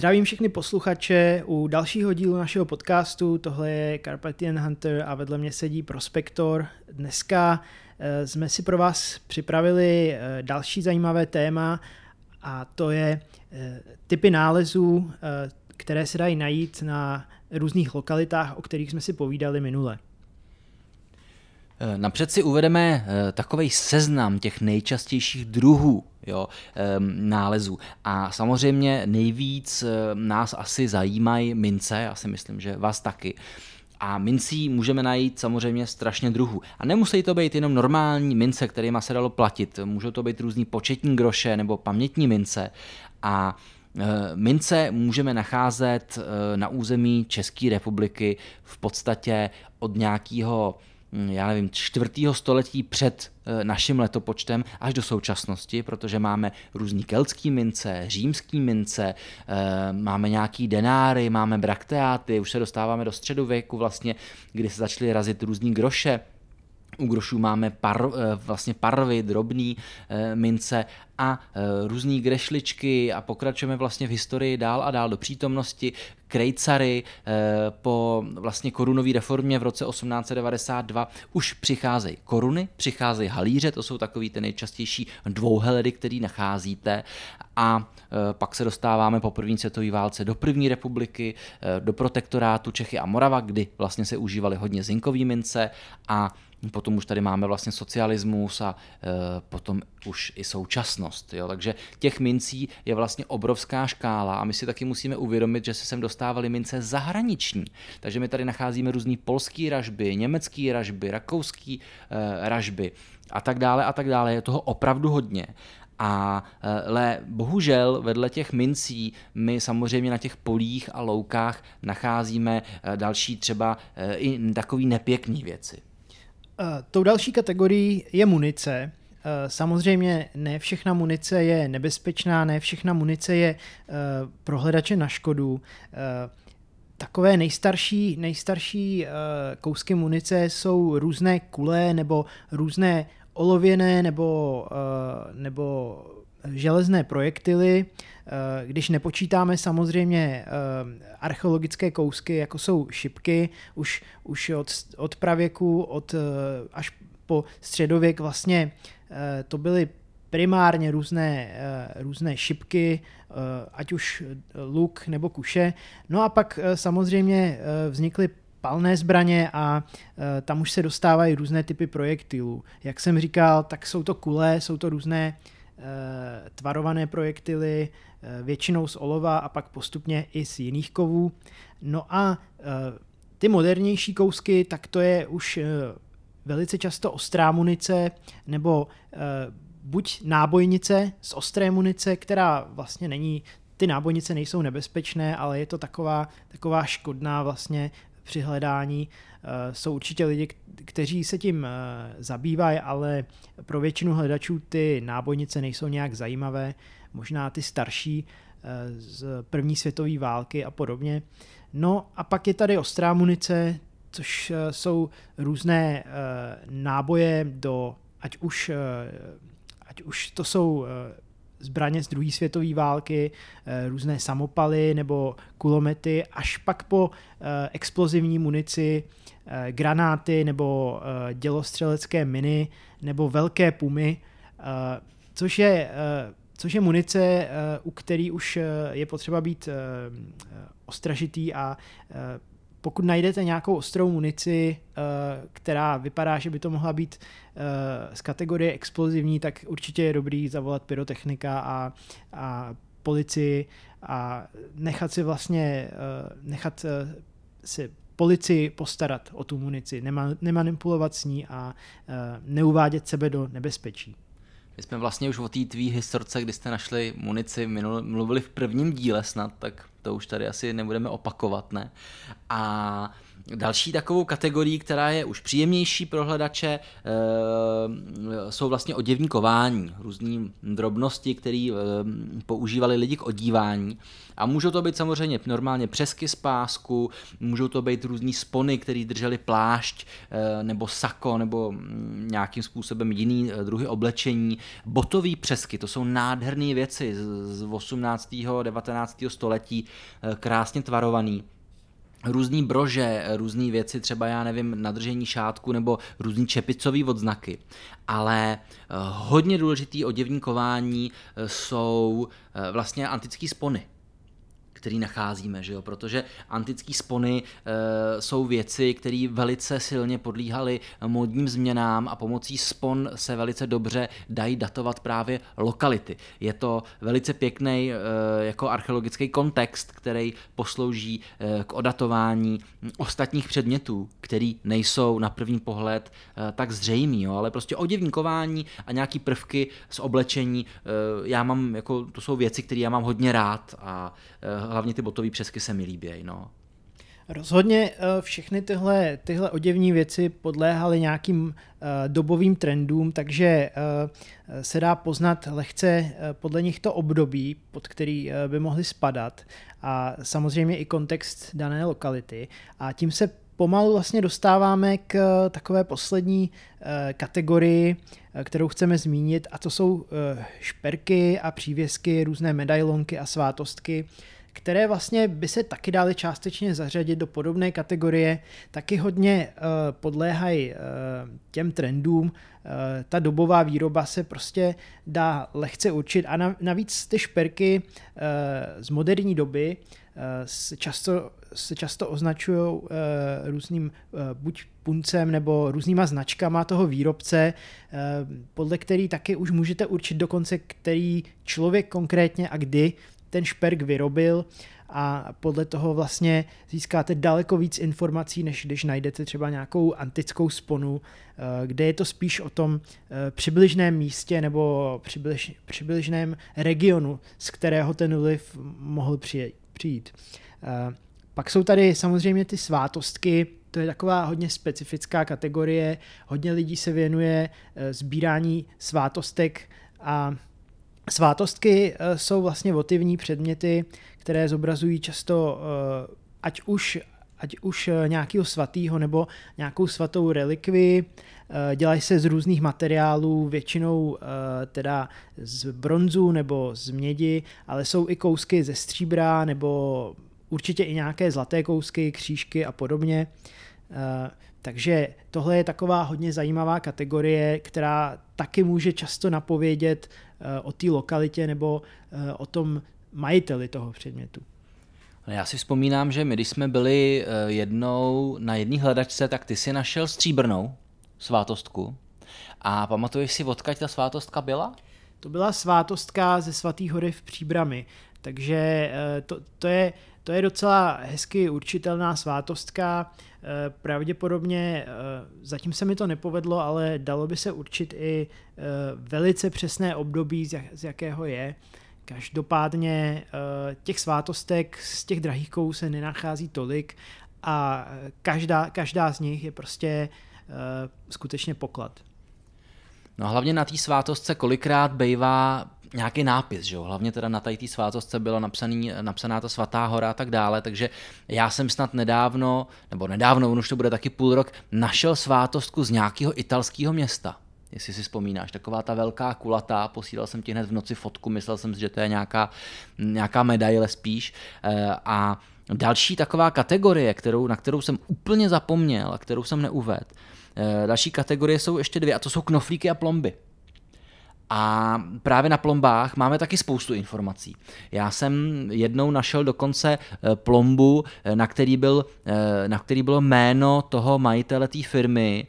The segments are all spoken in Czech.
Zdravím všechny posluchače u dalšího dílu našeho podcastu. Tohle je Carpathian Hunter a vedle mě sedí Prospektor. Dneska eh, jsme si pro vás připravili eh, další zajímavé téma a to je eh, typy nálezů, které se dají najít na různých lokalitách, o kterých jsme si povídali minule. Napřed si uvedeme takový seznam těch nejčastějších druhů jo, nálezů. A samozřejmě nejvíc nás asi zajímají mince, já si myslím, že vás taky. A mincí můžeme najít samozřejmě strašně druhů. A nemusí to být jenom normální mince, kterými se dalo platit. Můžou to být různý početní groše nebo pamětní mince. A Mince můžeme nacházet na území České republiky v podstatě od nějakého já nevím, čtvrtého století před eh, naším letopočtem až do současnosti, protože máme různý keltský mince, římský mince, eh, máme nějaký denáry, máme brakteáty, už se dostáváme do středověku vlastně, kdy se začaly razit různý groše, u grošů máme par, eh, vlastně parvy, drobný mince a různé grešličky a pokračujeme vlastně v historii dál a dál do přítomnosti, krejcary eh, po vlastně korunové reformě v roce 1892 už přicházejí koruny, přicházejí halíře, to jsou takový ty nejčastější dvouheledy, který nacházíte. A eh, pak se dostáváme po první světové válce do první republiky, eh, do protektorátu Čechy a Morava, kdy vlastně se užívaly hodně zinkový mince a potom už tady máme vlastně socialismus a e, potom už i současnost. Jo? Takže těch mincí je vlastně obrovská škála a my si taky musíme uvědomit, že se sem dostávaly mince zahraniční. Takže my tady nacházíme různý polský ražby, německý ražby, rakouský e, ražby a tak dále a tak dále. Je toho opravdu hodně. Ale bohužel vedle těch mincí my samozřejmě na těch polích a loukách nacházíme další třeba i takový nepěkný věci. Eh, tou další kategorií je munice. Eh, samozřejmě ne všechna munice je nebezpečná, ne všechna munice je eh, prohledače na škodu. Takové nejstarší, nejstarší kousky munice jsou různé kulé nebo různé olověné nebo, nebo železné projektily, eh, když nepočítáme samozřejmě eh, archeologické kousky, jako jsou šipky, už, už od, od pravěku, od, eh, až po středověk vlastně to byly primárně různé, různé šipky, ať už luk nebo kuše. No a pak samozřejmě vznikly palné zbraně a tam už se dostávají různé typy projektilů. Jak jsem říkal, tak jsou to kule, jsou to různé tvarované projektily, eh, většinou z olova a pak postupně i z jiných kovů. No a eh, ty modernější kousky, tak to je už velice často ostrá munice nebo buď nábojnice z ostré munice, která vlastně není ty nábojnice nejsou nebezpečné, ale je to taková, taková škodná vlastně při hledání. Eh, jsou určitě lidi, kteří se tím eh, zabývají, ale pro většinu hledačů ty nábojnice nejsou nějak zajímavé, možná ty starší eh, z první světové války a podobně. No a pak je tady ostrá munice, což jsou různé náboje do, ať už, ať už to jsou zbraně z druhé světové války, eh, různé samopaly nebo kulomety, až pak po eh, explozivní munici, eh, granáty nebo dělostřelecké miny nebo velké pumy, což je, což je munice, u který už je potřeba být ostražitý a pokud najdete nějakou ostrou munici, eh, která vypadá, že by to mohla být eh, z kategorie explozivní, tak určitě je dobrý zavolat pyrotechnika a, a policii a nechat si vlastně, eh, nechat si policii postarat o tu munici, nemanipulovat s ní a neuvádět sebe do nebezpečí. My jsme vlastně už o té tvý historce, kdy jste našli munici, minul, mluvili v prvním díle snad, tak to už tady asi nebudeme opakovat, ne? A Další takovou kategorií, která je už příjemnější pro hledače, jsou vlastně oděvní kování, různé drobnosti, které používali lidi k odívání. A můžou to být samozřejmě normálně přesky z pásku, můžou to být různý spony, které drželi plášť nebo sako nebo mm, nějakým způsobem jiný druhy oblečení. Botový přesky, to jsou nádherné věci z 18. 19. století, krásně tvarovaný různý brože, různé věci, třeba já nevím, nadržení šátku nebo různý čepicový odznaky. Ale eh, hodně důležitý oděvní kování eh, jsou eh, vlastně antický spony který nacházíme, že jo? protože antické spony e, jsou věci, které velice silně podlíhaly modním změnám a pomocí spon se velice dobře dají datovat právě lokality. Je to velice pěkný e, jako archeologický kontext, který poslouží e, k odatování ostatních předmětů, který nejsou na první pohled e, tak zřejmý, jo? ale prostě oděvní kování a nějaký prvky z oblečení, e, já mám, jako, to jsou věci, které já mám hodně rád a e, hlavně ty botové přesky se mi líbí. No. Rozhodně eh, všechny tyhle, tyhle oděvní věci podléhaly nějakým eh, dobovým trendům, takže eh, se dá poznat lehce podle nich to období, pod který by mohly spadat a samozřejmě i kontext dané lokality. A tím se pomalu vlastně dostáváme k takové poslední kategorii, kterou chceme zmínit a to jsou šperky a přívěsky, různé medailonky a svátostky, které vlastně by se taky daly částečně zařadit do podobné kategorie, taky hodně uh, podléhají uh, těm trendům. Uh, ta dobová výroba se prostě dá lehce určit a navíc ty šperky uh, z moderní doby uh, se často, se často označují uh, různým uh, buď puncem nebo různýma značkama toho výrobce, uh, podle který taky už můžete určit dokonce, který člověk konkrétně a kdy ten šperk vyrobil a podle toho vlastně získáte daleko víc informací, než když najdete třeba nějakou antickou sponu, eh, kde je to spíš o tom eh, přibližném místě nebo přibliž, přibližném regionu, z kterého ten vliv mohl přijít. Eh, pak jsou tady samozřejmě ty svátostky, to je taková hodně specifická kategorie, hodně lidí se věnuje sbírání svátostek a Svátostky eh, jsou vlastně votivní předměty, které zobrazují často eh, ať už, ať už eh, nějakého svatého nebo nějakou svatou relikvii. Dělají se z různých materiálů, většinou teda z bronzu nebo z mědi, ale jsou i kousky ze stříbra nebo určitě i nějaké zlaté kousky, křížky a podobně. Takže tohle je taková hodně zajímavá kategorie, která taky může často napovědět o té lokalitě nebo eh, o tom majiteli toho předmětu. Já si vzpomínám, že my, když jsme byli eh, jednou na jedné hledačce, tak ty si našel stříbrnou svátostku. A pamatuješ si, odkaď ta svátostka byla? To byla svátostka ze Svatý hory v Příbrami. Takže to, to, je, to je docela hezky určitelná svátostka. Eh, pravděpodobně, eh, zatím se mi to nepovedlo, ale dalo by se určit i eh, velice přesné období, z jakého je. Každopádně těch svátostek z těch drahých kovů se nenachází tolik a každá, každá z nich je prostě skutečně poklad. No a hlavně na té svátostce kolikrát bývá nějaký nápis, že jo? hlavně teda na té svátostce byla napsaný, napsaná ta svatá hora a tak dále, takže já jsem snad nedávno, nebo nedávno, už to bude taky půl rok, našel svátostku z nějakého italského města jestli si vzpomínáš, taková ta velká kulatá, posílal jsem ti hned v noci fotku, myslel jsem si, že to je nějaká, nějaká medaile spíš eh, a další taková kategorie, kterou, na kterou jsem úplně zapomněl a kterou jsem neuvedl, eh, další kategorie jsou ještě dvě a to jsou knoflíky a plomby. A právě na plombách máme taky spoustu informací. Já jsem jednou našel dokonce eh, plombu, eh, na který, byl, eh, na který bylo jméno toho majitele té firmy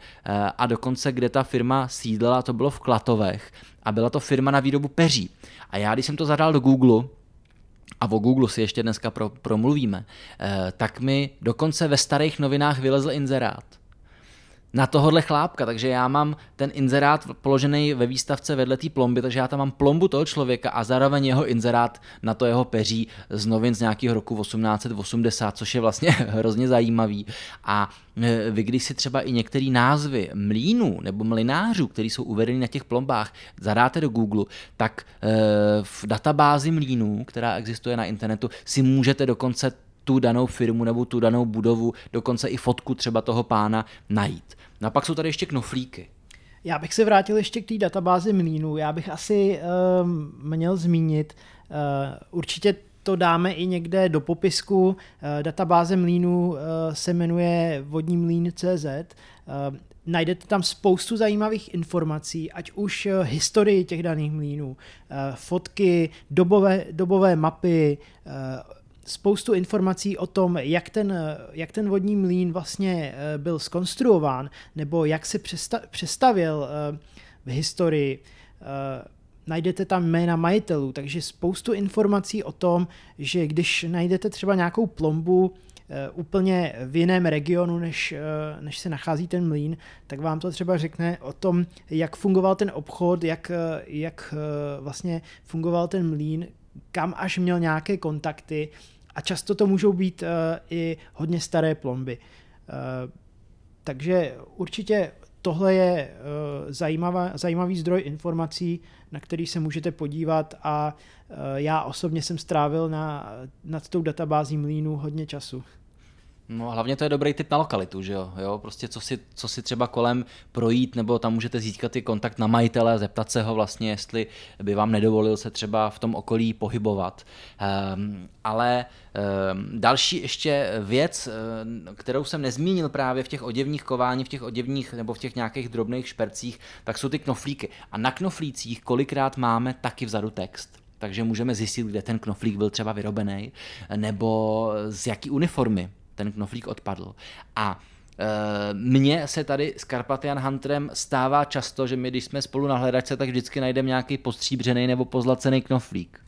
a dokonce kde ta firma sídlela, to bylo v Klatovech a byla to firma na výrobu peří. A já, když jsem to zadal do Google, a o Google si ještě dneska pro, promluvíme, tak mi dokonce ve starých novinách vylezl inzerát na tohohle chlápka, takže já mám ten inzerát položený ve výstavce vedle té plomby, takže já tam mám plombu toho člověka a zároveň jeho inzerát na to jeho peří z novin z nějakého roku 1880, což je vlastně hrozně zajímavý. A e, vy, když si třeba i některé názvy mlínů nebo mlinářů, které jsou uvedeny na těch plombách, zadáte do Google, tak e, v databázi mlínů, která existuje na internetu, si můžete dokonce tu danou firmu nebo tu danou budovu, dokonce i fotku třeba toho pána najít. No a pak jsou tady ještě knoflíky. Já bych se vrátil ještě k té databázi mlínů. Já bych asi um, měl zmínit, uh, určitě to dáme i někde do popisku. Uh, databáze mlínů uh, se jmenuje vodnímlín.cz. Uh, najdete tam spoustu zajímavých informací, ať už historii těch daných mlínů, fotky, dobové, dobové mapy, spoustu informací o tom, jak ten, jak ten vodní mlín vlastně eh, byl skonstruován, nebo jak se přesta, přestavil eh, v historii. Eh, najdete tam jména majitelů, takže spoustu informací o tom, že když najdete třeba nějakou plombu úplně v jiném regionu, než, než se nachází ten mlín, tak vám to třeba řekne o tom, jak fungoval ten obchod, jak, jak vlastně fungoval ten mlín, kam až měl nějaké kontakty a často to můžou být uh, i hodně staré plomby. Uh, takže určitě tohle je uh, zajímavá, zajímavý zdroj informací, na který se můžete podívat a uh, já osobně jsem strávil na, nad tou databází mlínů hodně času. No hlavně to je dobrý tip na lokalitu, že jo? jo? Prostě co si, co si třeba kolem projít, nebo tam můžete získat i kontakt na majitele, zeptat se ho vlastně, jestli by vám nedovolil se třeba v tom okolí pohybovat. Um, ale um, další ještě věc, um, kterou jsem nezmínil právě v těch oděvních kování, v těch oděvních nebo v těch nějakých drobných špercích, tak jsou ty knoflíky. A na knoflících kolikrát máme taky vzadu text takže můžeme zjistit, kde ten knoflík byl třeba vyrobený, nebo z jaký uniformy ten knoflík odpadl. A e, mně se tady s Carpathian Hunterem stává často, že my, když jsme spolu na hledačce, tak vždycky najdeme nějaký postříbřený nebo pozlacený knoflík.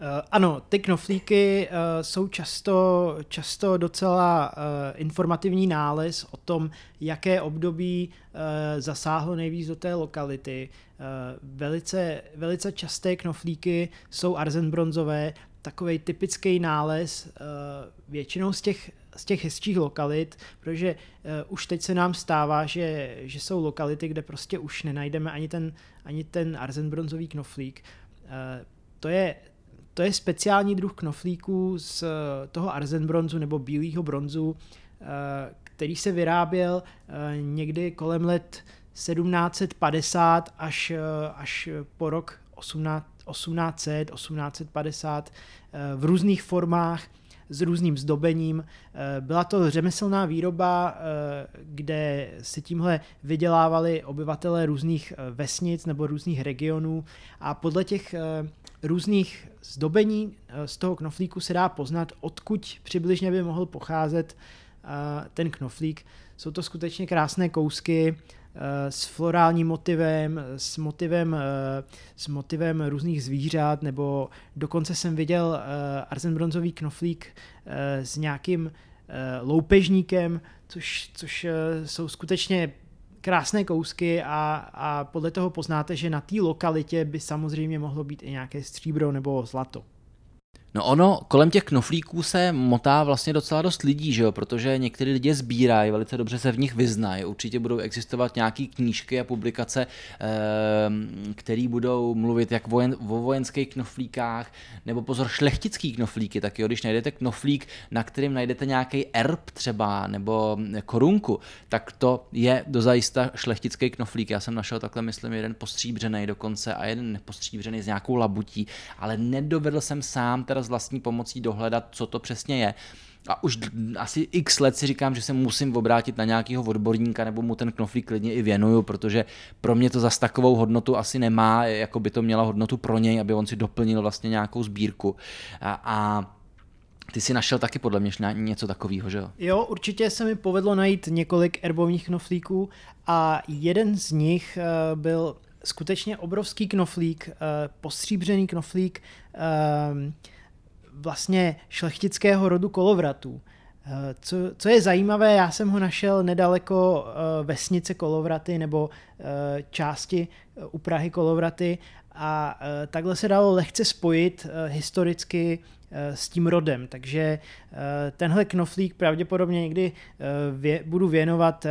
Uh, ano, ty knoflíky uh, jsou často, často docela informativní nález o tom, jaké období zasáhlo nejvíc do té lokality. Velice, velice časté knoflíky jsou arzenbronzové, takový typický nález uh, většinou z těch z těch hezčích lokalit, protože uh, už teď se nám stává, že, že jsou lokality, kde prostě už nenajdeme ani ten, ani ten arzenbronzový knoflík. Uh, to je, to je speciální druh knoflíků z toho arzenbronzu nebo bílého bronzu, který se vyráběl někdy kolem let 1750 až, až po rok 18, 1800, 1850 v různých formách s různým zdobením. Eh, byla to řemeslná výroba, eh, kde si tímhle vydělávali obyvatelé různých eh, vesnic nebo různých regionů a podle těch různých zdobení z toho knoflíku se dá poznat, odkud přibližně by mohl pocházet ten knoflík. Jsou to skutečně krásné kousky, Eh, s florálním motivem, s motivem, eh, s motivem různých zvířat, nebo dokonce jsem viděl eh, arzenbronzový knoflík s nějakým loupežníkem, což, což jsou skutečně krásné kousky a, a podle toho poznáte, že na té lokalitě by samozřejmě mohlo být i nějaké stříbro nebo zlato. No ono, kolem těch knoflíků se motá vlastně docela dost lidí, že jo? protože někteří lidé sbírají, velice dobře se v nich vyznají. Určitě budou existovat nějaké knížky a publikace, ehm, které budou mluvit jak vojen, o vojenských knoflíkách, nebo pozor, šlechtický knoflíky. Tak jo, když najdete knoflík, na kterým najdete nějaký erb třeba, nebo korunku, tak to je dozajista šlechtický knoflík. Já jsem našel takhle, myslím, jeden postříbřený dokonce a jeden nepostříbřený s nějakou labutí, ale nedovedl jsem sám teda s vlastní pomocí dohledat, co to přesně je. A už asi x let si říkám, že se musím obrátit na nějakého odborníka nebo mu ten knoflík klidně i věnuju, protože pro mě to zas takovou hodnotu asi nemá, jako by to měla hodnotu pro něj, aby on si doplnil vlastně nějakou sbírku. A, a ty si našel taky podle mě něco takového, že jo? Jo, určitě se mi povedlo najít několik erbovních knoflíků a jeden z nich uh, byl skutečně obrovský knoflík, uh, postříbřený knoflík, uh, vlastně šlechtického rodu kolovratů. Co, co je zajímavé, já jsem ho našel nedaleko vesnice Kolovraty nebo části u Prahy Kolovraty a takhle se dalo lehce spojit historicky Eh, s tím rodem. Takže eh, tenhle knoflík pravděpodobně někdy eh, vě, budu věnovat,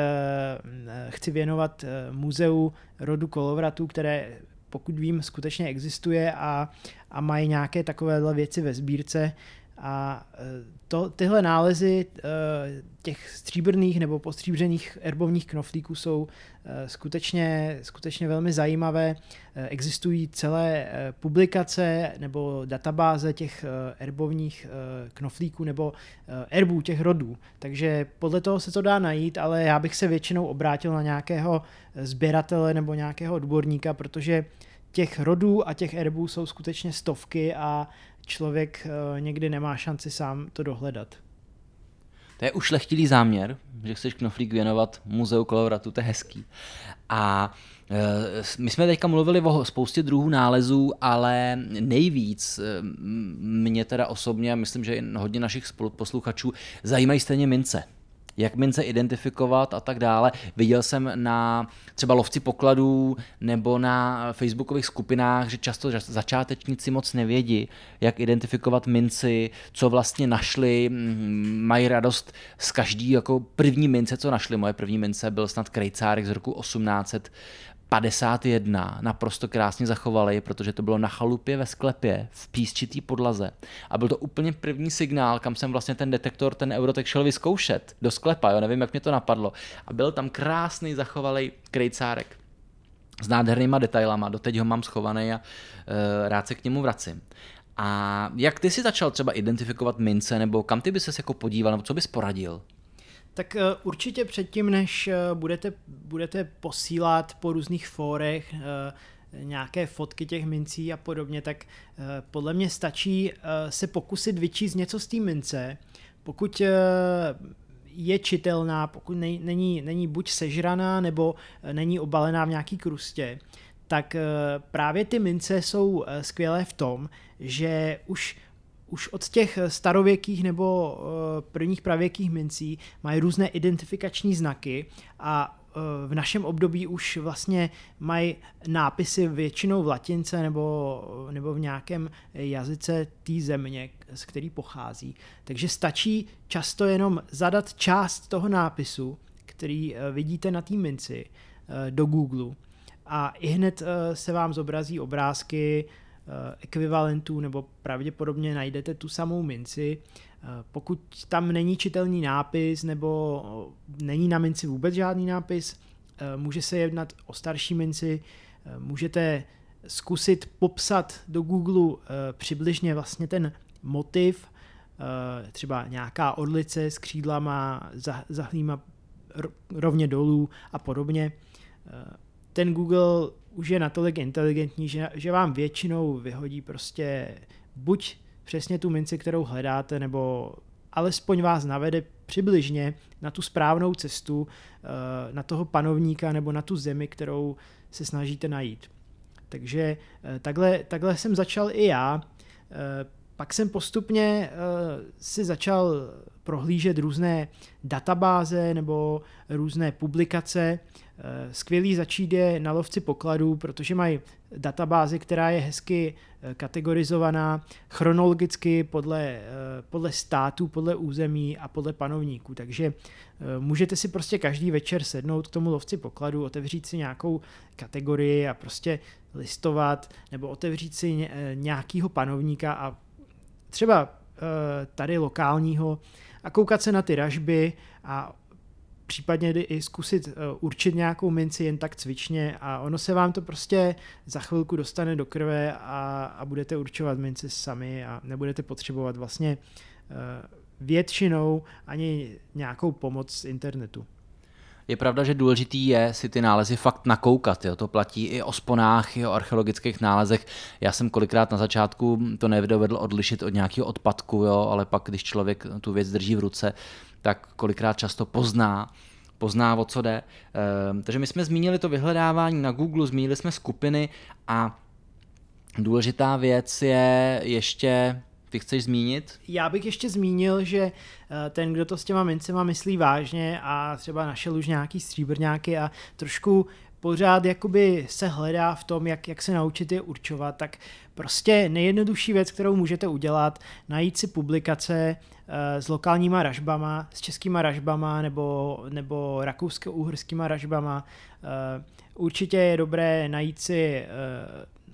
chci věnovat muzeu rodu kolovratů, které pokud vím, skutečně existuje a, a mají nějaké takovéhle věci ve sbírce. A to, tyhle nálezy těch stříbrných nebo postříbřených erbovních knoflíků jsou Eh, skutečně, skutečně velmi zajímavé. Existují celé publikace nebo databáze těch erbovních knoflíků nebo erbů těch rodů, takže podle toho se to dá najít, ale já bych se většinou obrátil na nějakého sběratele nebo nějakého odborníka, protože těch rodů a těch erbů jsou skutečně stovky a člověk někdy nemá šanci sám to dohledat. To je ušlechtilý záměr, že chceš knoflík věnovat muzeu kolovratu, to je hezký. A e, my jsme teďka mluvili o spoustě druhů nálezů, ale nejvíc e, mě teda osobně, a myslím, že hodně našich posluchačů, zajímají stejně mince jak mince identifikovat a tak dále. Viděl jsem na třeba lovci pokladů nebo na facebookových skupinách, že často začátečníci moc nevědí, jak identifikovat minci, co vlastně našli, mají radost z každý jako první mince, co našli. Moje první mince byl snad krejcárek z roku 1800 51 naprosto krásně zachovali, protože to bylo na chalupě ve sklepě v písčitý podlaze. A byl to úplně první signál, kam jsem vlastně ten detektor, ten Eurotech šel vyzkoušet do sklepa, jo, nevím, jak mě to napadlo. A byl tam krásný zachovalý krejcárek s nádhernýma detailama, doteď ho mám schovaný a e, rád se k němu vracím. A jak ty si začal třeba identifikovat mince, nebo kam ty bys se jako podíval, nebo co bys poradil? Tak eh, určitě předtím, než eh, budete, budete posílat po různých fórech eh, nějaké fotky těch mincí a podobně, tak podle mě stačí se pokusit vyčíst něco z té mince. Pokud je čitelná, pokud není, není buď sežraná, nebo není obalená v nějaký krustě, tak právě ty mince jsou skvělé v tom, že už už od těch starověkých nebo eh, prvních pravěkých mincí mají různé identifikační znaky a eh, v našem období už vlastně mají nápisy většinou v latince nebo, nebo v nějakém jazyce té země, z který pochází. Takže stačí často jenom zadat část toho nápisu, který eh, vidíte na té minci, do Google a i hned se vám zobrazí obrázky Eh, ekvivalentů nebo pravděpodobně najdete tu samou minci. Eh, pokud tam není čitelný nápis nebo není na minci vůbec žádný nápis, eh, může se jednat o starší minci, můžete zkusit popsat do Google přibližně vlastně ten motiv, třeba nějaká orlice s křídlama, zahlýma rovně dolů a podobně. Ten Google už je natolik inteligentní, že, že vám většinou vyhodí prostě buď přesně tu minci, kterou hledáte, nebo alespoň vás navede přibližně na tu správnou cestu, eh, na toho panovníka nebo na tu zemi, kterou se snažíte najít. Takže eh, takhle, takhle jsem začal i já. Pak jsem postupně si začal prohlížet různé databáze nebo různé publikace, Eh, skvělý začít je na lovci pokladů, protože mají databázi, která je hezky eh, kategorizovaná chronologicky podle, podle států, podle území a podle panovníků. Takže můžete si prostě každý večer sednout k tomu lovci pokladů, otevřít si nějakou kategorii a prostě listovat, nebo otevřít si nějakýho panovníka a třeba tady lokálního a koukat se na ty ražby a případně i zkusit eh, určit nějakou minci jen tak cvičně a ono se vám to prostě za chvilku dostane do krve a, a budete určovat minci sami a nebudete potřebovat vlastně eh, většinou ani nějakou pomoc z internetu. Je pravda, že důležitý je si ty nálezy fakt nakoukat. Jo? To platí i o sponách, i o archeologických nálezech. Já jsem kolikrát na začátku to nedovedl odlišit od nějakého odpadku, jo? ale pak, když člověk tu věc drží v ruce, tak kolikrát často pozná, pozná, o co jde. Ehm, takže my jsme zmínili to vyhledávání na Google, zmínili jsme skupiny a důležitá věc je ještě ty chceš zmínit? Já bych ještě zmínil, že ten, kdo to s těma mincema myslí vážně a třeba našel už nějaký stříbrňáky a trošku pořád jakoby se hledá v tom, jak, jak se naučit je určovat, tak prostě nejjednodušší věc, kterou můžete udělat, najít si publikace uh, s lokálníma ražbama, s českýma ražbama nebo, nebo rakousko-uhrskýma ražbama. Uh, určitě je dobré najít si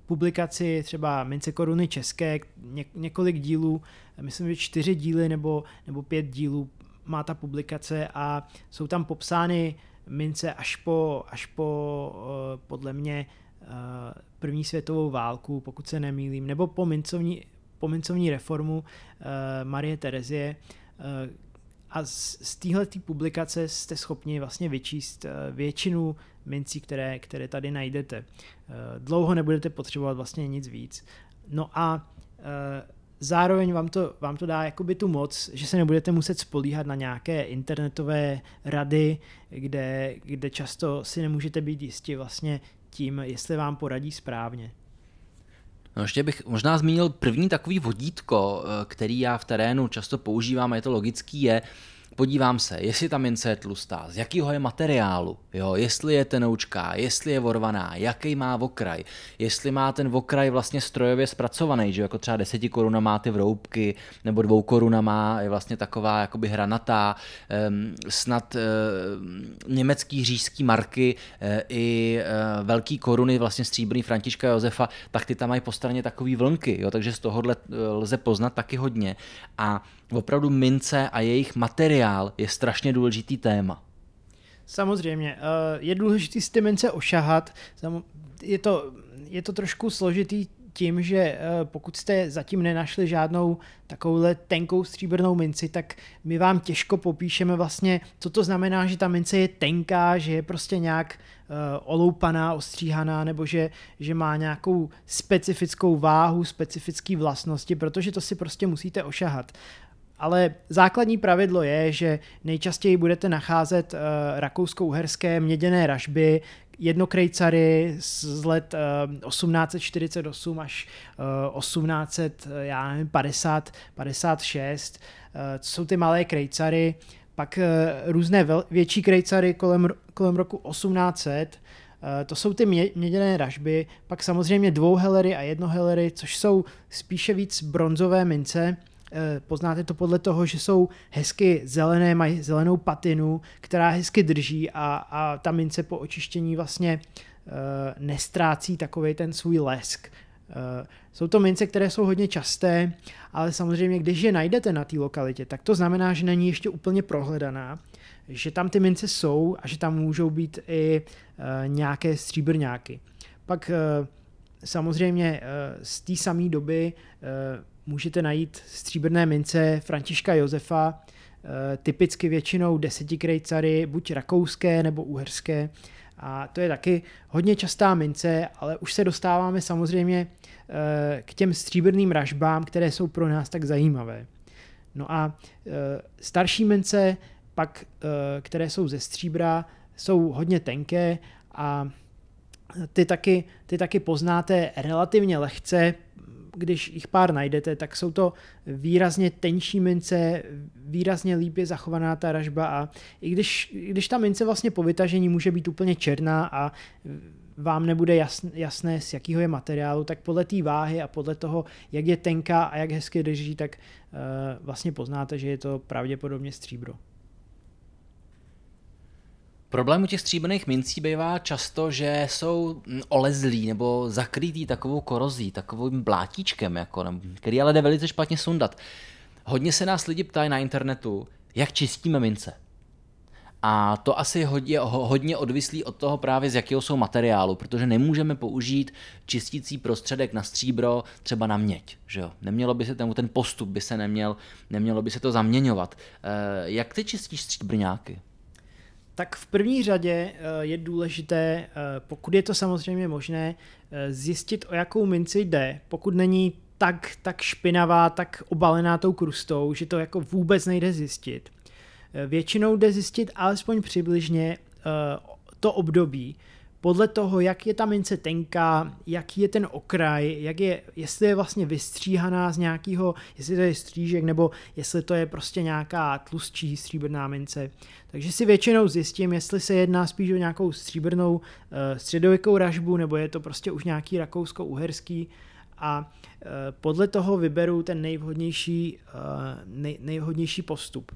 publikaci třeba mince koruny české, ně, několik dílů, myslím, že čtyři díly nebo, nebo pět dílů má ta publikace a jsou tam popsány mince až po, až po uh, podle mě uh, první světovou válku, pokud se nemýlím, nebo po mincovní, po mincovní reformu uh, Marie Terezie. A z, z téhle publikace jste schopni vlastně vyčíst uh, většinu mincí, které, které tady najdete. Uh, dlouho nebudete potřebovat vlastně nic víc. No a uh, zároveň vám to, vám to dá jakoby tu moc, že se nebudete muset spolíhat na nějaké internetové rady, kde, kde často si nemůžete být jistí vlastně tím, jestli vám poradí správně. No ještě bych možná zmínil první takový vodítko, eh, který já v terénu často používám, a je to logický, je, podívám se, jestli ta mince je tlustá, z jakého je materiálu, jo, jestli je tenoučká, jestli je vorvaná, jaký má okraj, jestli má ten okraj vlastně strojově zpracovaný, že jako třeba 10 koruna má ty vroubky, nebo dvou koruna má je vlastně taková jakoby hranatá, um, snad um, německý řížský marky uh, i uh, velký koruny, vlastně stříbrný Františka Josefa, tak ty tam mají po straně takový vlnky, jo, takže z tohohle lze poznat taky hodně. A opravdu mince a jejich materiál je strašně důležitý téma. Samozřejmě. Eh, je důležité si ty mince ošahat. Je to, je to trošku složitý tím, že eh, pokud jste zatím nenašli žádnou takovouhle tenkou stříbrnou minci, tak my vám těžko popíšeme vlastně, co to znamená, že ta mince je tenká, že je prostě nějak uh, oloupaná, ostříhaná, nebo že, že má nějakou specifickou váhu, specifické vlastnosti, protože to si prostě musíte ošahat. Ale základní pravidlo je, že nejčastěji budete nacházet uh, rakousko-uherské měděné ražby, jednokrejcary z let uh, 1848 až uh, 1850, 56, uh, jsou ty malé krejcary, pak uh, různé větší krejcary kolem, kolem roku 1800, uh, to jsou ty mě, měděné ražby, pak samozřejmě dvouhelery a jednohelery, což jsou spíše víc bronzové mince, Eh, poznáte to podle toho, že jsou hezky zelené, mají zelenou patinu, která hezky drží a, a ta mince po očištění vlastně uh, nestrácí takový ten svůj lesk. Uh, jsou to mince, které jsou hodně časté, ale samozřejmě, když je najdete na té lokalitě, tak to znamená, že není ještě úplně prohledaná, že tam ty mince jsou a že tam můžou být i nějaké stříbrňáky. Pak samozřejmě z té samé doby můžete najít stříbrné mince Františka Josefa, eh, typicky většinou desetikrejcary, buď rakouské nebo uherské. A to je taky hodně častá mince, ale už se dostáváme samozřejmě eh, k těm stříbrným ražbám, které jsou pro nás tak zajímavé. No a eh, starší mince, pak, které jsou ze stříbra, jsou hodně tenké a ty taky, ty taky poznáte relativně lehce když jich pár najdete, tak jsou to výrazně tenčí mince, výrazně líp je zachovaná ta ražba a i když, když ta mince vlastně po vytažení může být úplně černá a vám nebude jasn, jasné, z jakého je materiálu, tak podle té váhy a podle toho, jak je tenká a jak hezky drží, tak uh, vlastně poznáte, že je to pravděpodobně stříbro. Problém u těch stříbrných mincí bývá často, že jsou mm, olezlí nebo zakrytý takovou korozí, takovým blátíčkem, jako, který ale jde velice špatně sundat. Hodně se nás lidi ptají na internetu, jak čistíme mince. A to asi hodně, hodně odvislí od toho právě, z jakého jsou materiálu, protože nemůžeme použít čistící prostředek na stříbro, třeba na měď. Že jo? Nemělo by se ten, ten postup by se neměl, nemělo by se to zaměňovat. E, jak ty čistíš stříbrňáky? Tak v první řadě eh, je důležité, eh, pokud je to samozřejmě možné, eh, zjistit, o jakou minci jde. Pokud není tak, tak špinavá, tak obalená tou krustou, že to jako vůbec nejde zjistit. Většinou jde zjistit alespoň přibližně to období. Podle toho, jak je ta mince tenká, jaký je ten okraj, jak je, jestli je vlastně vystříhaná z nějakého, jestli to je střížek, nebo jestli to je prostě nějaká tlustší stříbrná mince. Takže si většinou zjistím, jestli se jedná spíš o nějakou stříbrnou uh, středověkou ražbu, nebo je to prostě už nějaký rakousko-uherský a uh, podle toho vyberu ten nejvhodnější, uh, nej, nejvhodnější postup.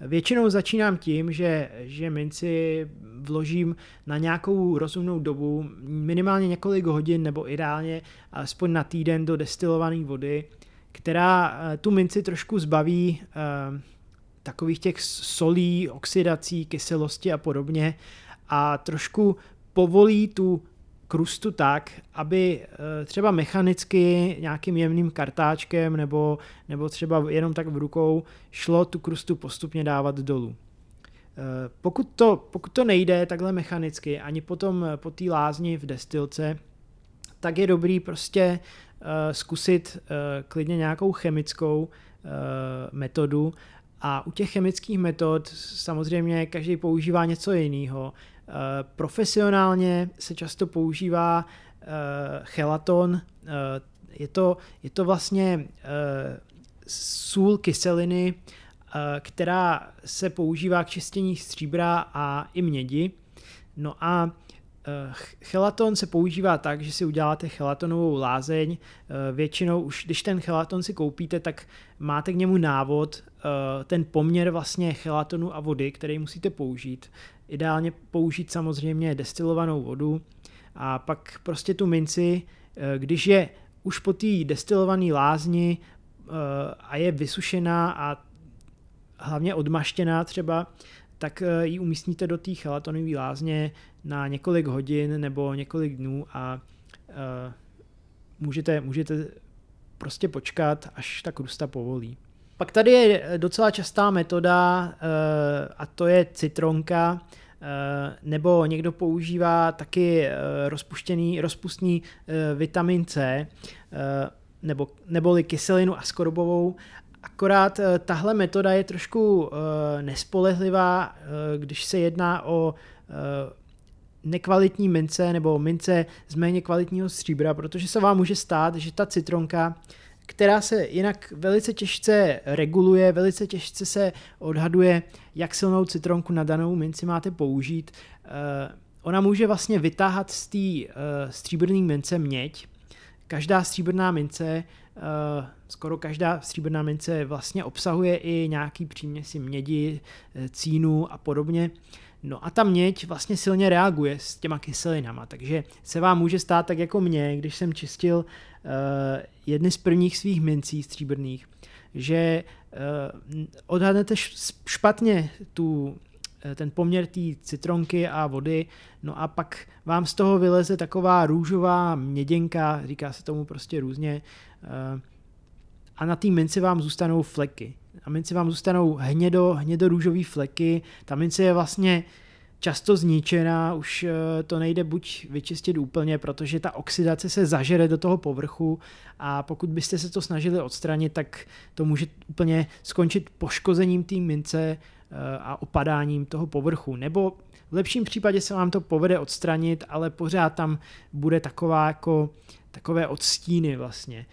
Většinou začínám tím, že, že minci vložím na nějakou rozumnou dobu, minimálně několik hodin nebo ideálně aspoň na týden do destilované vody, která eh, tu minci trošku zbaví uh, takových těch solí, oxidací, kyselosti a podobně a trošku povolí tu krustu tak, aby eh, třeba mechanicky nějakým jemným kartáčkem nebo, nebo třeba jenom tak v rukou šlo tu krustu postupně dávat dolů. Eh, pokud to, pokud to nejde takhle mechanicky, ani potom eh, po té lázni v destilce, tak je dobrý prostě zkusit klidně nějakou chemickou metodu a u těch chemických metod samozřejmě každý používá něco jiného profesionálně se často používá eh, chelaton, eh, je to, je to vlastně sůl kyseliny, která se používá k čištění stříbra a i mědi. No a chelaton se používá tak, že si uděláte chelatonovou lázeň. Většinou už, když ten chelaton si koupíte, tak máte k němu návod, ten poměr vlastně chelatonu a vody, který musíte použít. Ideálně použít samozřejmě destilovanou vodu a pak prostě tu minci, eh, když je už po té destilované lázni eh, a je vysušená a hlavně odmaštěná třeba, tak eh, ji umístíte do té chalatonové lázně na několik hodin nebo několik dnů a můžete, můžete prostě počkat, až ta krusta povolí. Pak tady je docela častá metoda eh, a to je citronka, eh, nebo někdo používá taky eh, rozpuštěný, rozpustný vitamin C, nebo, neboli kyselinu askorbovou. Akorát tahle metoda je trošku nespolehlivá, když se jedná o nekvalitní mince nebo mince z méně kvalitního stříbra, protože se vám může stát, že ta citronka která se jinak velice těžce reguluje, velice těžce se odhaduje, jak silnou citronku na danou minci máte použít. Eh, ona může vlastně vytáhat z té eh, stříbrné mince měď. Každá stříbrná mince, eh, skoro každá stříbrná mince vlastně obsahuje i nějaký příměsi mědi, cínu a podobně. No a ta měď vlastně silně reaguje s těma kyselinama, takže se vám může stát tak jako mě, když jsem čistil uh, jedny z prvních svých mincí stříbrných, že odhadnete špatně tu, eh, ten poměr té citronky a vody, no a pak vám z toho vyleze taková růžová měděnka, říká se tomu prostě různě, a na té minci vám zůstanou fleky a minci vám zůstanou hnědo, hnědo-růžový fleky, ta mince je vlastně často zničená, už eh, to nejde buď vyčistit úplně, protože ta oxidace se zažere do toho povrchu a pokud byste se to snažili odstranit, tak to může úplně skončit poškozením té mince eh, a opadáním toho povrchu. Nebo v lepším případě se vám to povede odstranit, ale pořád tam bude taková jako takové odstíny vlastně.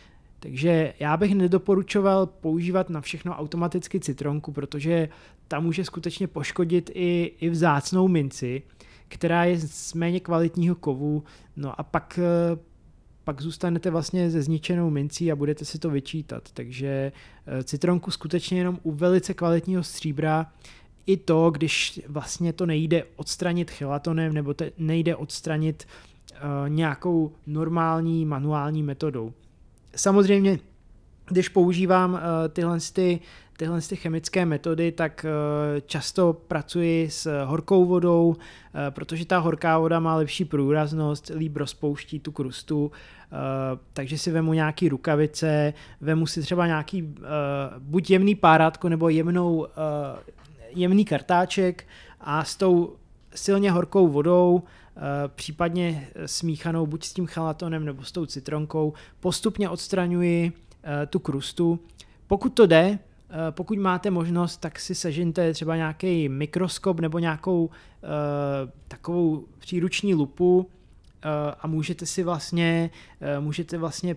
Takže já bych nedoporučoval používat na všechno automaticky citronku, protože ta může skutečně poškodit i, i vzácnou minci, která je z méně kvalitního kovu, no a pak, eh, pak zůstanete vlastně ze zničenou mincí a budete si to vyčítat. Takže eh, citronku skutečně jenom u velice kvalitního stříbra i to, když vlastně to nejde odstranit chelatonem nebo to nejde odstranit uh, nějakou normální manuální metodou. Samozřejmě, když používám uh, tyhle, ty, tyhle ty chemické metody, tak uh, často pracuji s horkou vodou, uh, protože ta horká voda má lepší průraznost, líp rozpouští tu krustu, takže si vemu nějaký rukavice, vemu si třeba nějaký buď jemný párátko nebo jemnou, jemný kartáček a s tou silně horkou vodou Eh, případně smíchanou buď s tím chalatonem nebo s tou citronkou, postupně odstraňuji eh, tu krustu. Pokud to jde, eh, pokud máte možnost, tak si sežinte třeba nějaký mikroskop nebo nějakou takovou příruční lupu a můžete si vlastně, můžete vlastně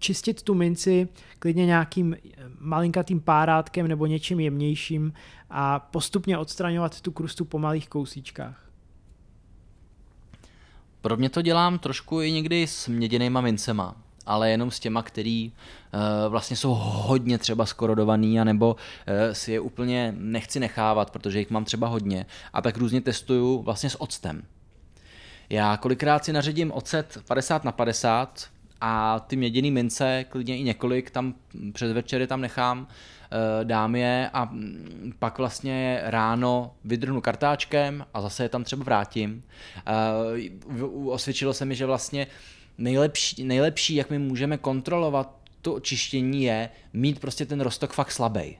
čistit tu minci klidně nějakým malinkatým párátkem nebo něčím jemnějším a postupně odstraňovat tu krustu po malých kousíčkách. Pro mě to dělám trošku i někdy s měděnýma mincema, ale jenom s těma, který uh, vlastně jsou hodně třeba skorodovaný, anebo uh, si je úplně nechci nechávat, protože jich mám třeba hodně. A tak různě testuju vlastně s octem. Já kolikrát si naředím ocet 50 na 50 a ty měděný mince, klidně i několik, tam před večery tam nechám, eh, dám je a mm, pak vlastně ráno vydrhnu kartáčkem a zase je tam třeba vrátím. Osvědčilo se mi, že vlastně nejlepší, nejlepší, jak my můžeme kontrolovat to očištění je mít prostě ten rostok fakt slabý.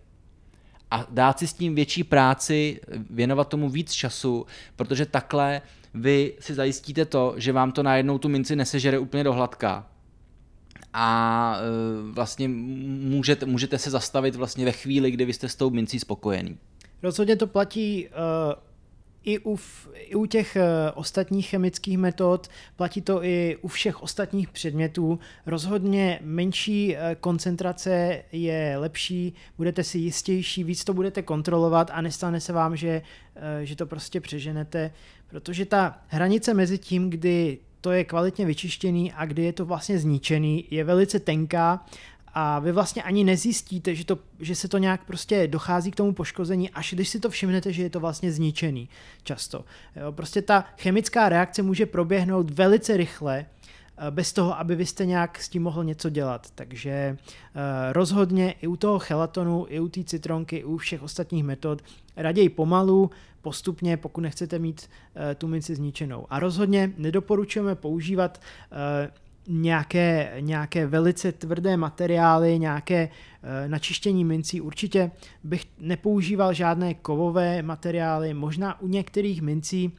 A dát si s tím větší práci, věnovat tomu víc času, protože takhle vy si zajistíte to, že vám to najednou tu minci nesežere úplně do hladka. A e, vlastně můžete, můžete se zastavit vlastně ve chvíli, kdy vy jste s tou mincí spokojený. Rozhodně to platí uh i u, i u těch eh, ostatních chemických metod, platí to i u všech ostatních předmětů. Rozhodně menší koncentrace je lepší, budete si jistější, víc to budete kontrolovat a nestane se vám, že, že to prostě přeženete, protože ta hranice mezi tím, kdy to je kvalitně vyčištěný a kdy je to vlastně zničený, je velice tenká a vy vlastně ani nezjistíte, že, to, že se to nějak prostě dochází k tomu poškození, až když si to všimnete, že je to vlastně zničený často. Jo, prostě ta chemická reakce může proběhnout velice rychle, eh, bez toho, aby vy jste nějak s tím mohl něco dělat. Takže uh, rozhodně i u toho chelatonu, i u té citronky, i u všech ostatních metod raději pomalu, postupně, pokud nechcete mít uh, tu minci zničenou. A rozhodně nedoporučujeme používat uh, nějaké, nějaké velice tvrdé materiály, nějaké e, načištění mincí. Určitě bych nepoužíval žádné kovové materiály, možná u některých mincí,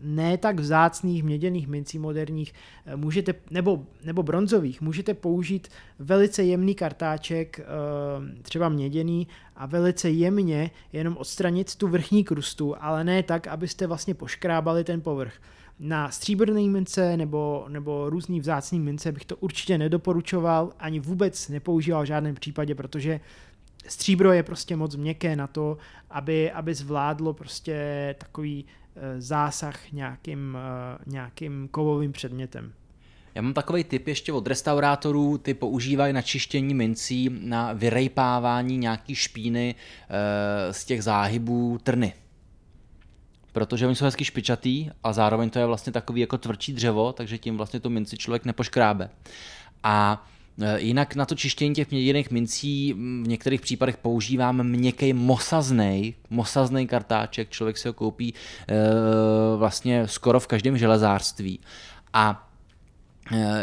ne tak vzácných měděných mincí moderních, e, můžete, nebo, nebo bronzových, můžete použít velice jemný kartáček, e, třeba měděný, a velice jemně jenom odstranit tu vrchní krustu, ale ne tak, abyste vlastně poškrábali ten povrch. Na stříbrné mince nebo, nebo různý vzácný mince bych to určitě nedoporučoval, ani vůbec nepoužíval v žádném případě, protože stříbro je prostě moc měkké na to, aby, aby zvládlo prostě takový zásah nějakým, e, nějakým kovovým předmětem. Já mám takový tip ještě od restaurátorů, ty používají na čištění mincí, na vyrejpávání nějaký špíny e, z těch záhybů trny protože oni jsou hezky špičatý a zároveň to je vlastně takový jako tvrdší dřevo, takže tím vlastně tu minci člověk nepoškrábe. A Jinak na to čištění těch měděných mincí v některých případech používám měkký mosaznej, mosaznej kartáček, člověk si ho koupí e, vlastně skoro v každém železářství. A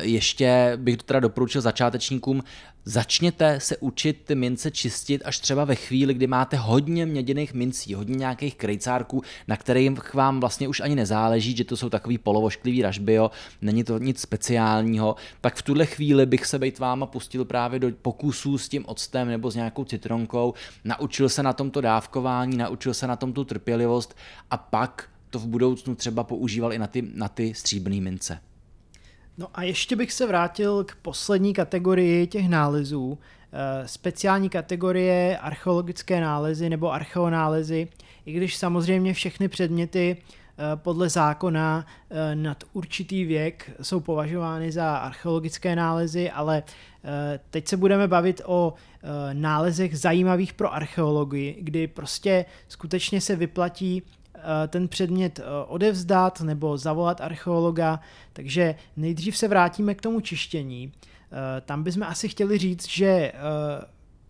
ještě bych to teda doporučil začátečníkům, Začněte se učit ty mince čistit až třeba ve chvíli, kdy máte hodně měděných mincí, hodně nějakých krejcárků, na kterých vám vlastně už ani nezáleží, že to jsou takový polovošklivý ražbio, není to nic speciálního, tak v tuhle chvíli bych se bejt váma pustil právě do pokusů s tím octem nebo s nějakou citronkou, naučil se na tomto dávkování, naučil se na tom tu trpělivost a pak to v budoucnu třeba používal i na ty, na ty stříbrné mince. No a ještě bych se vrátil k poslední kategorii těch nálezů. Eh, speciální kategorie archeologické nálezy nebo archeonálezy, i když samozřejmě všechny předměty eh, podle zákona eh, nad určitý věk jsou považovány za archeologické nálezy, ale teď se budeme bavit o nálezech zajímavých pro archeologii, kdy prostě skutečně se vyplatí ten předmět eh, odevzdat nebo zavolat archeologa, takže nejdřív se vrátíme k tomu čištění. Eh, tam bychom asi chtěli říct, že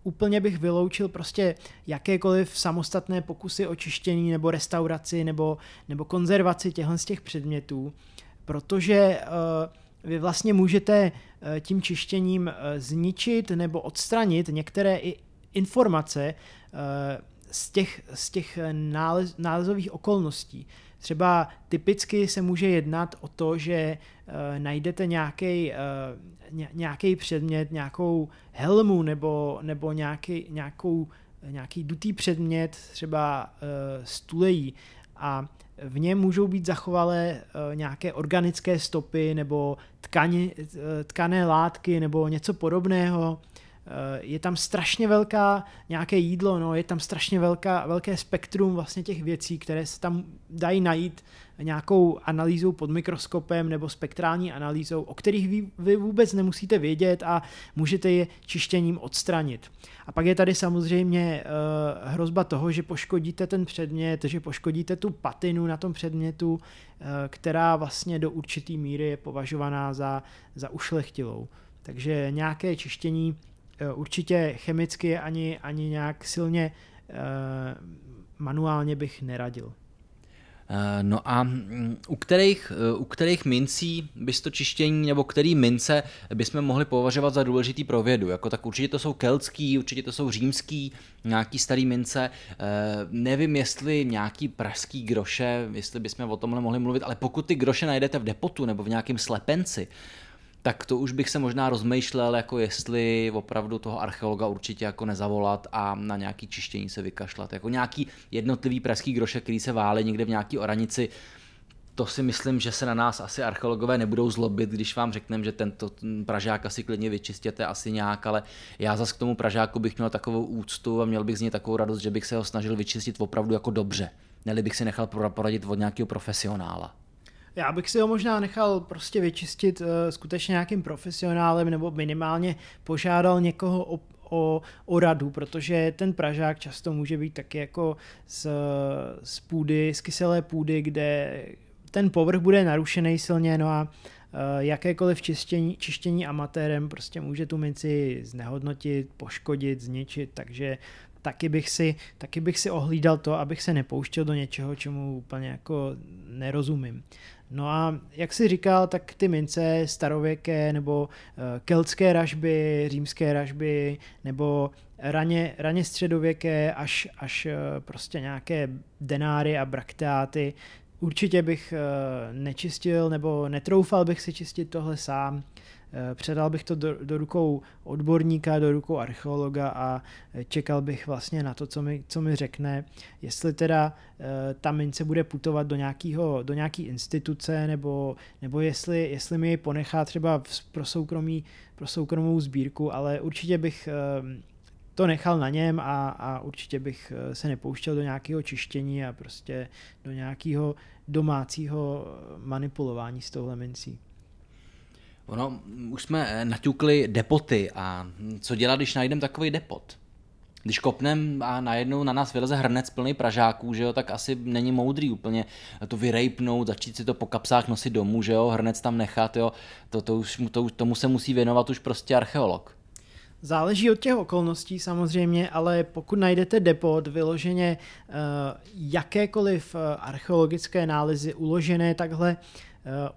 úplně bych vyloučil prostě jakékoliv samostatné pokusy o čištění nebo restauraci nebo, nebo konzervaci těchto z těch předmětů, protože vy vlastně můžete tím čištěním zničit nebo odstranit některé i informace, z těch, z těch eh, nález, nálezových okolností. Třeba typicky se může jednat o to, že uh, najdete nějaký uh, nějaký předmět, nějakou helmu nebo, nebo nějaký, nějakou, nějaký dutý předmět, třeba uh, stulejí a v něm můžou být zachovalé nějaké organické stopy nebo tkani, uh, tkané látky nebo něco podobného. Uh, je tam strašně velká nějaké jídlo, no, je tam strašně velká, velké spektrum vlastně těch věcí, které se tam dají najít nějakou analýzou pod mikroskopem nebo spektrální analýzou, o kterých vy, vy vůbec nemusíte vědět a můžete je čištěním odstranit. A pak je tady samozřejmě uh, hrozba toho, že poškodíte ten předmět, že poškodíte tu patinu na tom předmětu, uh, která vlastně do určitý míry je považovaná za, za ušlechtilou. Takže nějaké čištění určitě chemicky ani, ani nějak silně uh, manuálně bych neradil. Eh, no a mm, u kterých, eh, u kterých mincí bys to čištění, nebo který mince bychom mohli považovat za důležitý pro vědu? Jako tak určitě to jsou keltský, určitě to jsou římský, nějaký starý mince. Eh, nevím, jestli nějaký pražský groše, jestli bychom o tomhle mohli mluvit, ale pokud ty groše najdete v depotu nebo v nějakém slepenci, tak to už bych se možná rozmýšlel, jako jestli opravdu toho archeologa určitě jako nezavolat a na nějaký čištění se vykašlat. Jako nějaký jednotlivý pražský grošek, který se válí někde v nějaký oranici, to si myslím, že se na nás asi archeologové nebudou zlobit, když vám řekneme, že tento Pražák asi klidně vyčistěte asi nějak, ale já zase k tomu Pražáku bych měl takovou úctu a měl bych z něj takovou radost, že bych se ho snažil vyčistit opravdu jako dobře. Neli bych si nechal poradit od nějakého profesionála. Já bych si ho možná nechal prostě vyčistit uh, skutečně nějakým profesionálem nebo minimálně požádal někoho o, o, o radu, protože ten Pražák často může být taky jako z, z půdy, z kyselé půdy, kde ten povrch bude narušený silně, no a uh, jakékoliv čištění, čištění amatérem prostě může tu minci znehodnotit, poškodit, zničit, takže taky bych si, taky bych si ohlídal to, abych se nepouštěl do něčeho, čemu úplně jako nerozumím. No a jak si říkal, tak ty mince starověké nebo uh, keltské ražby, římské ražby nebo raně, raně středověké až, až uh, prostě nějaké denáry a brakteáty, určitě bych uh, nečistil nebo netroufal bych si čistit tohle sám. Eh, předal bych to do, do rukou odborníka, do rukou archeologa a eh, čekal bych vlastně na to, co mi, co mi řekne, jestli teda eh, ta mince bude putovat do, nějakého, do nějaký instituce, nebo, nebo jestli, jestli mi ji ponechá třeba pro, soukromí, pro soukromou sbírku, ale určitě bych to nechal na něm a, a určitě bych se nepouštěl do nějakého čištění a prostě do nějakého domácího manipulování s touhle mincí. Ono, už jsme eh, naťukli depoty a co dělat, když najdeme takový depot? Když kopnem a najednou na nás vyleze hrnec plný pražáků, že jo, tak asi není moudrý úplně to vyrejpnout, začít si to po kapsách nosit domů, že jo, hrnec tam nechat, jo, to, to už, to, tomu se musí věnovat už prostě archeolog. Záleží od těch okolností samozřejmě, ale pokud najdete depot vyloženě uh, jakékoliv archeologické nálezy uložené takhle Eh,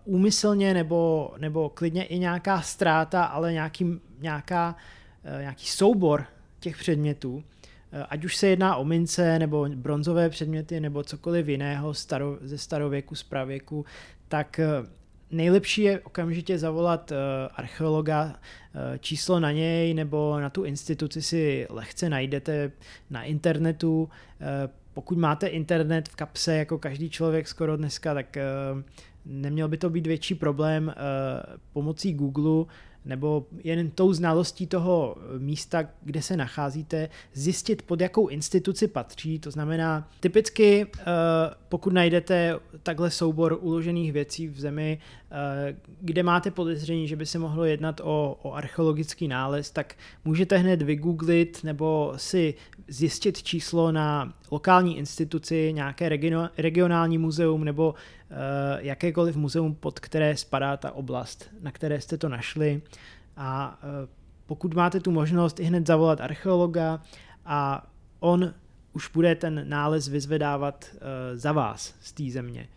úmyslně nebo, nebo klidně i nějaká ztráta, ale nějaký, nějaká, eh, nějaký soubor těch předmětů, eh, ať už se jedná o mince nebo bronzové předměty nebo cokoliv jiného staro, ze starověku, z pravěku, tak nejlepší je okamžitě zavolat archeologa, číslo na něj nebo na tu instituci si lehce najdete na internetu. Pokud máte internet v kapse, jako každý člověk skoro dneska, tak neměl by to být větší problém uh, pomocí Google nebo jen tou znalostí toho místa, kde se nacházíte, zjistit, pod jakou instituci patří. To znamená, typicky, eh, pokud najdete takhle soubor uložených věcí v zemi, eh, kde máte podezření, že by se mohlo jednat o, o archeologický nález, tak můžete hned vygooglit nebo si zjistit číslo na lokální instituci, nějaké regionální muzeum nebo Eh, jakékoliv muzeum, pod které spadá ta oblast, na které jste to našli. A eh, pokud máte tu možnost, i hned zavolat archeologa a on už bude ten nález vyzvedávat eh, za vás z té země.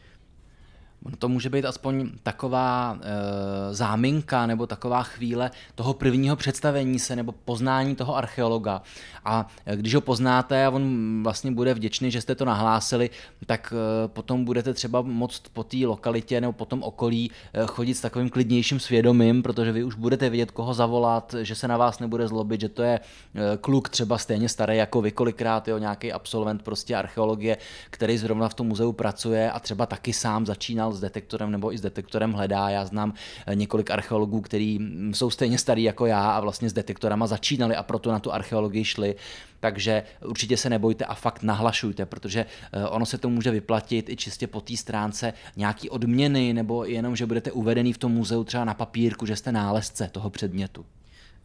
To může být aspoň taková e, záminka nebo taková chvíle toho prvního představení se nebo poznání toho archeologa. A když ho poznáte a on vlastně bude vděčný, že jste to nahlásili, tak e, potom budete třeba moct po té lokalitě nebo po tom okolí e, chodit s takovým klidnějším svědomím, protože vy už budete vědět, koho zavolat, že se na vás nebude zlobit, že to je e, kluk třeba stejně starý jako vy kolikrát, nějaký absolvent prostě archeologie, který zrovna v tom muzeu pracuje a třeba taky sám začínal s detektorem nebo i s detektorem hledá. Já znám eh, několik archeologů, kteří mm, jsou stejně starí jako já a vlastně s detektorama začínali a proto na tu archeologii šli. Takže určitě se nebojte a fakt nahlašujte, protože eh, ono se to může vyplatit i čistě po té stránce nějaký odměny nebo jenom, že budete uvedený v tom muzeu třeba na papírku, že jste nálezce toho předmětu.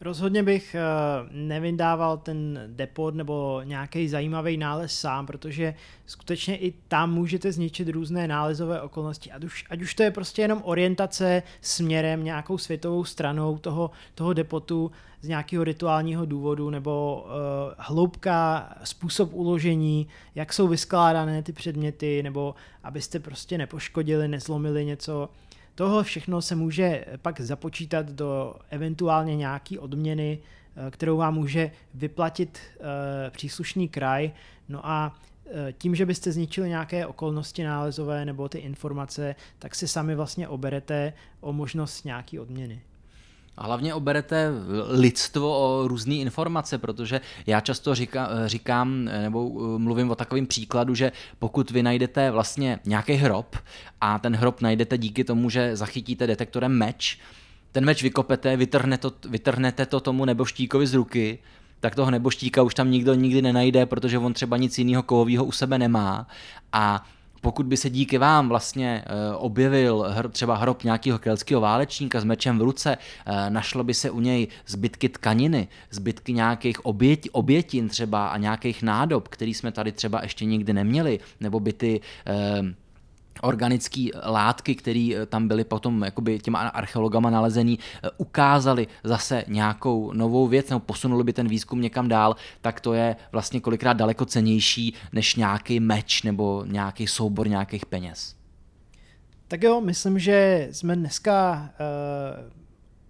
Rozhodně bych eh, nevydával ten depot nebo nějaký zajímavý nález sám, protože skutečně i tam můžete zničit různé nálezové okolnosti. Ať už, ať už to je prostě jenom orientace směrem nějakou světovou stranou toho, toho depotu z nějakého rituálního důvodu, nebo uh, hloubka, způsob uložení, jak jsou vyskládané ty předměty, nebo abyste prostě nepoškodili, nezlomili něco. Tohle všechno se může pak započítat do eventuálně nějaký odměny, eh, kterou vám může vyplatit eh, příslušný kraj. No a eh, tím, že byste zničili nějaké okolnosti nálezové nebo ty informace, tak si sami vlastně oberete o možnost nějaký odměny. A hlavně oberete lidstvo o různé informace, protože já často říká, říkám nebo uh, mluvím o takovém příkladu, že pokud vy najdete vlastně nějaký hrob a ten hrob najdete díky tomu, že zachytíte detektorem meč, ten meč vykopete, vytrhne to, vytrhnete to tomu neboštíkovi z ruky, tak toho neboštíka už tam nikdo nikdy nenajde, protože on třeba nic jiného kovového u sebe nemá. A pokud by se díky vám vlastně eh, objevil třeba hrob nějakého keltského válečníka s mečem v ruce, eh, našlo by se u něj zbytky tkaniny, zbytky nějakých oběti, obětin třeba a nějakých nádob, který jsme tady třeba ještě nikdy neměli, nebo by ty eh, organické látky, které eh, tam byly potom jakoby těma archeologama nalezený, eh, ukázali zase nějakou novou věc nebo posunuli by ten výzkum někam dál, tak to je vlastně kolikrát daleko cenější než nějaký meč nebo nějaký soubor nějakých peněz. Tak jo, myslím, že jsme dneska uh,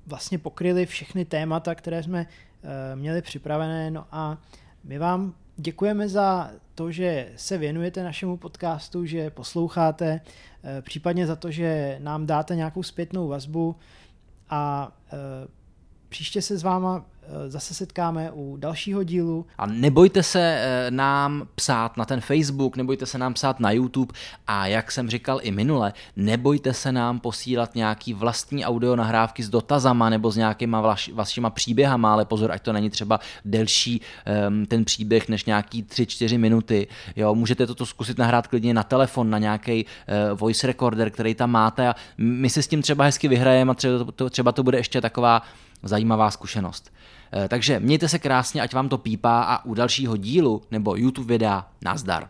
vlastně pokryli všechny témata, které jsme uh, měli připravené, no a my vám Děkujeme za to, že se věnujete našemu podcastu, že posloucháte, eh, případně za to, že nám dáte nějakou zpětnou vazbu a eh, příště se s váma Eh, zase setkáme u dalšího dílu. A nebojte se eh, nám psát na ten Facebook, nebojte se nám psát na YouTube a jak jsem říkal i minule, nebojte se nám posílat nějaký vlastní audio nahrávky s dotazama nebo s nějakýma vaš, vašima příběhama, ale pozor, ať to není třeba delší um, ten příběh než nějaký 3-4 minuty. Jo, můžete toto zkusit nahrát klidně na telefon, na nějaký uh, voice recorder, který tam máte a my si s tím třeba hezky vyhrajeme a třeba to, třeba to bude ještě taková zajímavá zkušenost. Eh, takže mějte se krásně, ať vám to pípá a u dalšího dílu nebo YouTube videa nazdar.